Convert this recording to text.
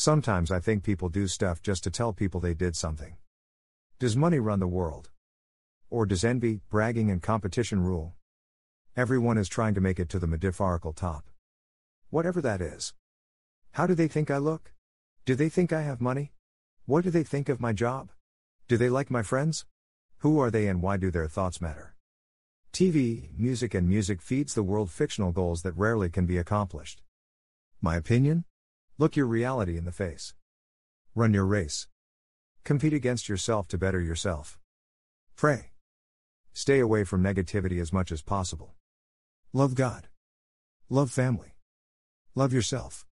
Sometimes I think people do stuff just to tell people they did something. Does money run the world? Or does envy, bragging, and competition rule? Everyone is trying to make it to the metaphorical top. Whatever that is. How do they think I look? Do they think I have money? What do they think of my job? Do they like my friends? Who are they and why do their thoughts matter? TV, music, and music feeds the world fictional goals that rarely can be accomplished. My opinion? Look your reality in the face. Run your race. Compete against yourself to better yourself. Pray. Stay away from negativity as much as possible. Love God. Love family. Love yourself.